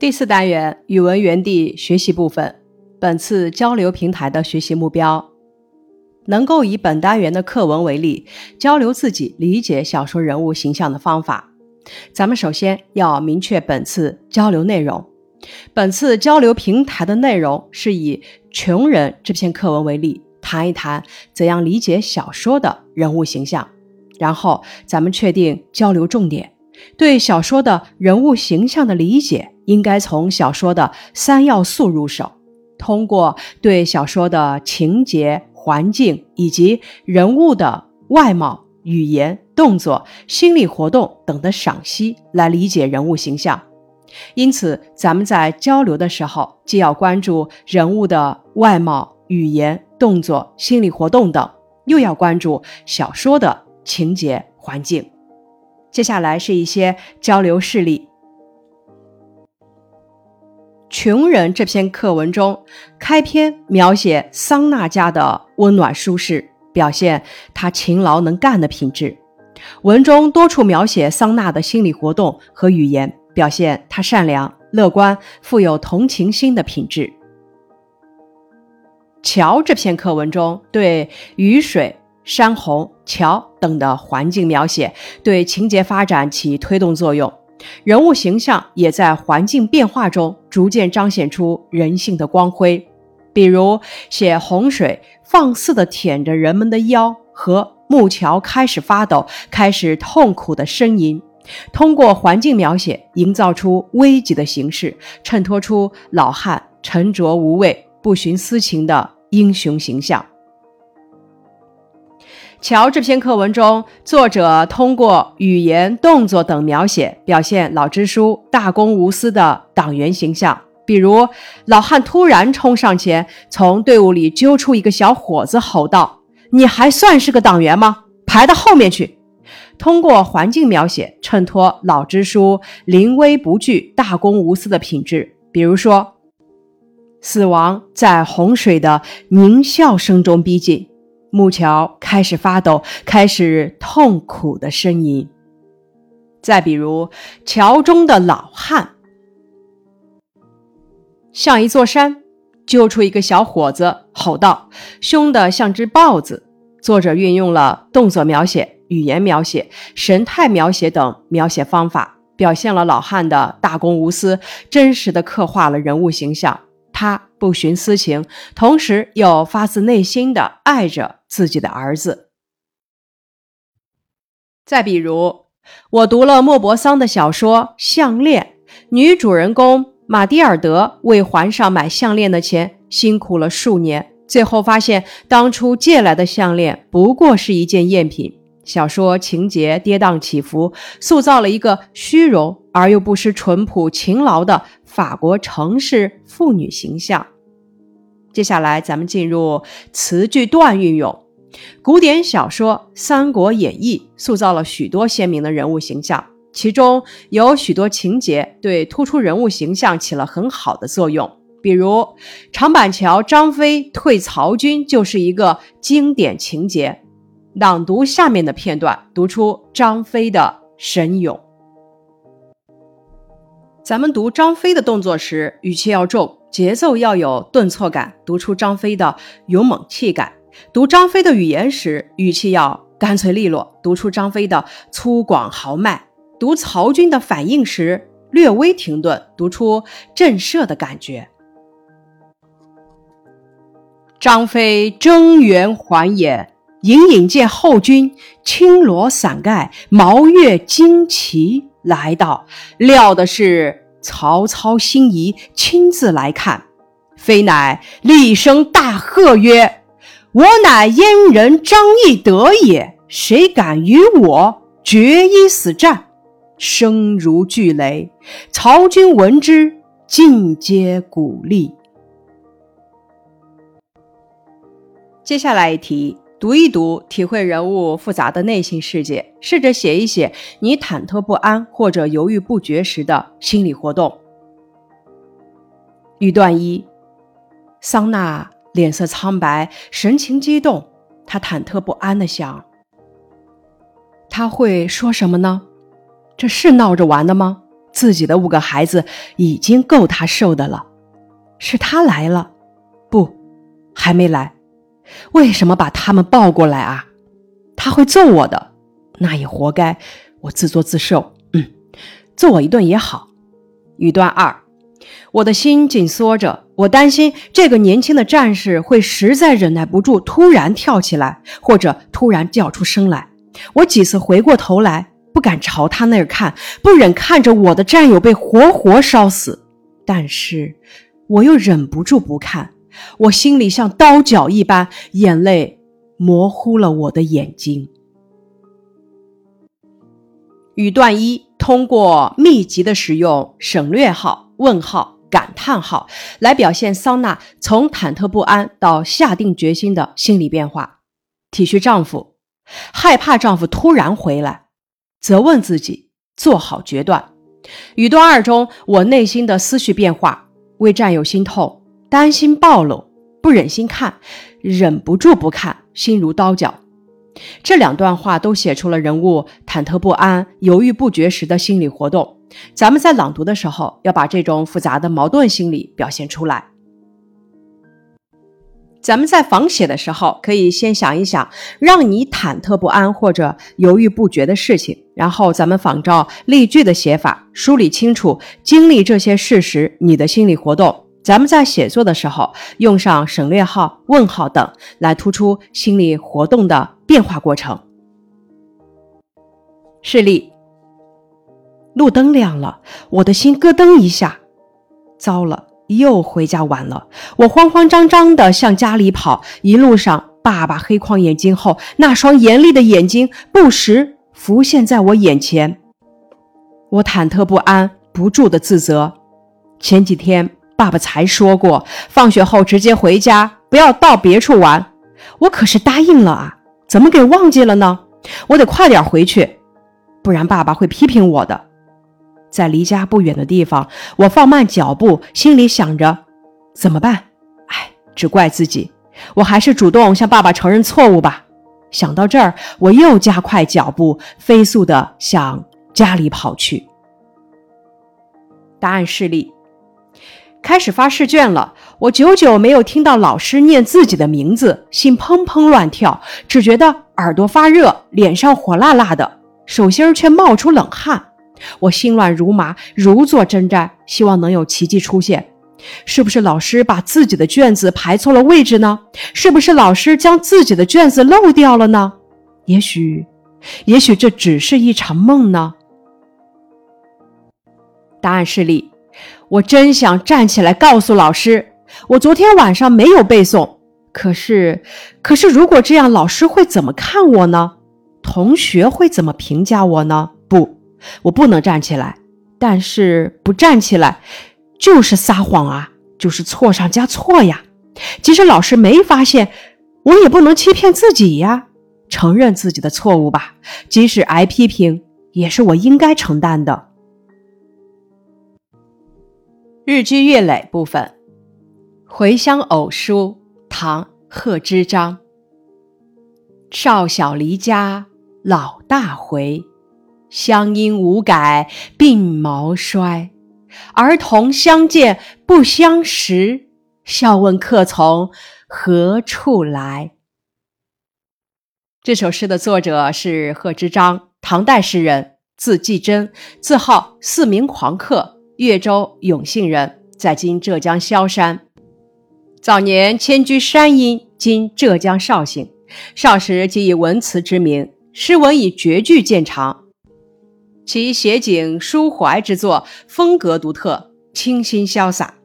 第四单元语文园地学习部分，本次交流平台的学习目标，能够以本单元的课文为例，交流自己理解小说人物形象的方法。咱们首先要明确本次交流内容。本次交流平台的内容是以《穷人》这篇课文为例，谈一谈怎样理解小说的人物形象。然后咱们确定交流重点，对小说的人物形象的理解。应该从小说的三要素入手，通过对小说的情节、环境以及人物的外貌、语言、动作、心理活动等的赏析来理解人物形象。因此，咱们在交流的时候，既要关注人物的外貌、语言、动作、心理活动等，又要关注小说的情节、环境。接下来是一些交流事例。穷人这篇课文中，开篇描写桑娜家的温暖舒适，表现他勤劳能干的品质。文中多处描写桑娜的心理活动和语言，表现他善良、乐观、富有同情心的品质。桥这篇课文中，对雨水、山洪、桥等的环境描写，对情节发展起推动作用。人物形象也在环境变化中逐渐彰显出人性的光辉，比如写洪水放肆地舔着人们的腰，和木桥开始发抖、开始痛苦的呻吟。通过环境描写，营造出危急的形势，衬托出老汉沉着无畏、不徇私情的英雄形象。瞧这篇课文中，作者通过语言、动作等描写，表现老支书大公无私的党员形象。比如，老汉突然冲上前，从队伍里揪出一个小伙子，吼道：“你还算是个党员吗？排到后面去！”通过环境描写，衬托老支书临危不惧、大公无私的品质。比如说，死亡在洪水的狞笑声中逼近。木桥开始发抖，开始痛苦的呻吟。再比如，桥中的老汉像一座山，揪出一个小伙子，吼道：“凶的像只豹子。”作者运用了动作描写、语言描写、神态描写等描写方法，表现了老汉的大公无私，真实的刻画了人物形象。他不徇私情，同时又发自内心的爱着自己的儿子。再比如，我读了莫泊桑的小说《项链》，女主人公玛蒂尔德为还上买项链的钱，辛苦了数年，最后发现当初借来的项链不过是一件赝品。小说情节跌宕起伏，塑造了一个虚荣而又不失淳朴、勤劳的。法国城市妇女形象。接下来，咱们进入词句段运用。古典小说《三国演义》塑造了许多鲜明的人物形象，其中有许多情节对突出人物形象起了很好的作用。比如长板桥张飞退曹军就是一个经典情节。朗读下面的片段，读出张飞的神勇。咱们读张飞的动作时，语气要重，节奏要有顿挫感，读出张飞的勇猛气概；读张飞的语言时，语气要干脆利落，读出张飞的粗犷豪迈；读曹军的反应时，略微停顿，读出震慑的感觉。张飞睁圆环眼，隐隐见后军青罗伞盖，毛月旌旗。来到，料的是曹操心仪，亲自来看，非乃厉声大喝曰：“我乃燕人张翼德也，谁敢与我决一死战？”声如巨雷，曹军闻之，尽皆鼓励。接下来一题。读一读，体会人物复杂的内心世界，试着写一写你忐忑不安或者犹豫不决时的心理活动。语段一：桑娜脸色苍白，神情激动，她忐忑不安的想：他会说什么呢？这是闹着玩的吗？自己的五个孩子已经够他受的了，是他来了，不，还没来，为什么把他们抱过来啊？他会揍我的，那也活该，我自作自受。嗯，揍我一顿也好。语段二，我的心紧缩着，我担心这个年轻的战士会实在忍耐不住，突然跳起来，或者突然叫出声来。我几次回过头来。不敢朝他那儿看，不忍看着我的战友被活活烧死，但是我又忍不住不看，我心里像刀绞一般，眼泪模糊了我的眼睛。语段一：通过密集的使用省略号、问号、感叹号来表现桑娜从忐忑不安到下定决心的心理变化，体恤丈夫，害怕丈夫突然回来。责问自己，做好决断。语段二中，我内心的思绪变化：为战友心痛，担心暴露，不忍心看，忍不住不看，心如刀绞。这两段话都写出了人物忐忑不安、犹豫不决时的心理活动。咱们在朗读的时候，要把这种复杂的矛盾心理表现出来。咱们在仿写的时候，可以先想一想让你忐忑不安或者犹豫不决的事情，然后咱们仿照例句的写法，梳理清楚经历这些事时你的心理活动。咱们在写作的时候，用上省略号、问号等来突出心理活动的变化过程。示例：路灯亮了，我的心咯噔一下，糟了。又回家晚了，我慌慌张张地向家里跑。一路上，爸爸黑框眼镜后那双严厉的眼睛不时浮现在我眼前。我忐忑不安，不住地自责。前几天，爸爸才说过，放学后直接回家，不要到别处玩。我可是答应了啊，怎么给忘记了呢？我得快点回去，不然爸爸会批评我的。在离家不远的地方，我放慢脚步，心里想着怎么办？哎，只怪自己，我还是主动向爸爸承认错误吧。想到这儿，我又加快脚步，飞速地向家里跑去。答案示例：开始发试卷了，我久久没有听到老师念自己的名字，心砰砰乱跳，只觉得耳朵发热，脸上火辣辣的，手心儿却冒出冷汗。我心乱如麻，如坐针毡，希望能有奇迹出现。是不是老师把自己的卷子排错了位置呢？是不是老师将自己的卷子漏掉了呢？也许，也许这只是一场梦呢？答案是例：我真想站起来告诉老师，我昨天晚上没有背诵。可是，可是如果这样，老师会怎么看我呢？同学会怎么评价我呢？不。我不能站起来，但是不站起来就是撒谎啊，就是错上加错呀。即使老师没发现，我也不能欺骗自己呀。承认自己的错误吧，即使挨批评，也是我应该承担的。日积月累部分，回乡偶书，唐·贺知章。少小离家，老大回。乡音无改鬓毛衰，儿童相见不相识。笑问客从何处来？这首诗的作者是贺知章，唐代诗人，字季真，字号四明狂客，越州永信人，在今浙江萧山。早年迁居山阴（今浙江绍兴），少时即以文辞知名，诗文以绝句见长。其写景抒怀之作，风格独特，清新潇洒。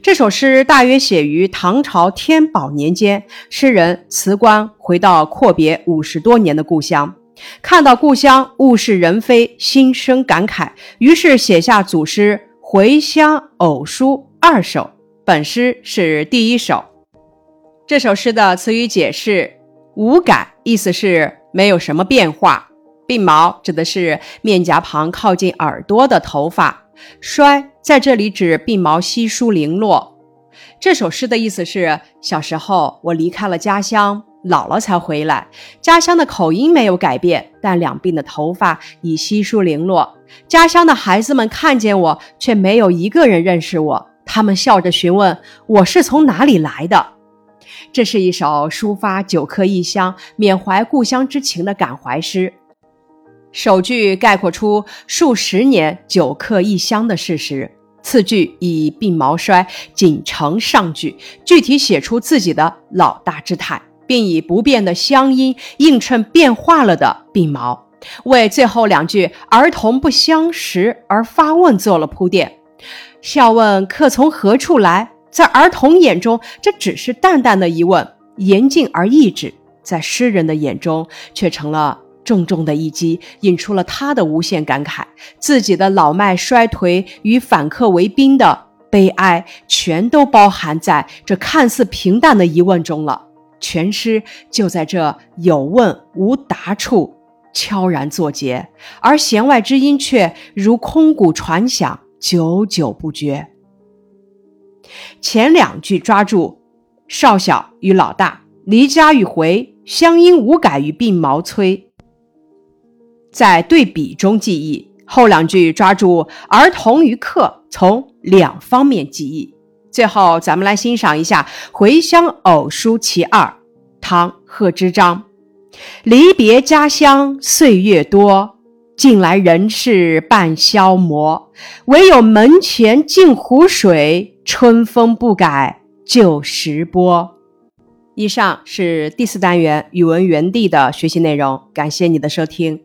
这首诗大约写于唐朝天宝年间，诗人辞官回到阔别五十多年的故乡，看到故乡物是人非，心生感慨，于是写下组诗《回乡偶书》二首。本诗是第一首。这首诗的词语解释无改，意思是没有什么变化。鬓毛指的是面颊旁靠近耳朵的头发，衰在这里指鬓毛稀疏零落。这首诗的意思是：小时候我离开了家乡，老了才回来，家乡的口音没有改变，但两鬓的头发已稀疏零落。家乡的孩子们看见我，却没有一个人认识我。他们笑着询问我是从哪里来的。这是一首抒发久客异乡、缅怀故乡之情的感怀诗。首句概括出数十年久客异乡的事实，次句以鬓毛衰仅承上句，具体写出自己的老大之态，并以不变的乡音映衬变化了的鬓毛，为最后两句儿童不相识而发问做了铺垫。笑问客从何处来？在儿童眼中，这只是淡淡的疑问，言尽而意止；在诗人的眼中，却成了重重的一击，引出了他的无限感慨。自己的老迈衰颓与反客为宾的悲哀，全都包含在这看似平淡的疑问中了。全诗就在这有问无答处悄然作结，而弦外之音却如空谷传响。久久不绝。前两句抓住少小与老大，离家与回，乡音无改与鬓毛衰，在对比中记忆；后两句抓住儿童与客，从两方面记忆。最后，咱们来欣赏一下《回乡偶书其二》，唐贺知章：离别家乡岁月多。近来人事半消磨，唯有门前镜湖水，春风不改旧时波。以上是第四单元语文园地的学习内容，感谢你的收听。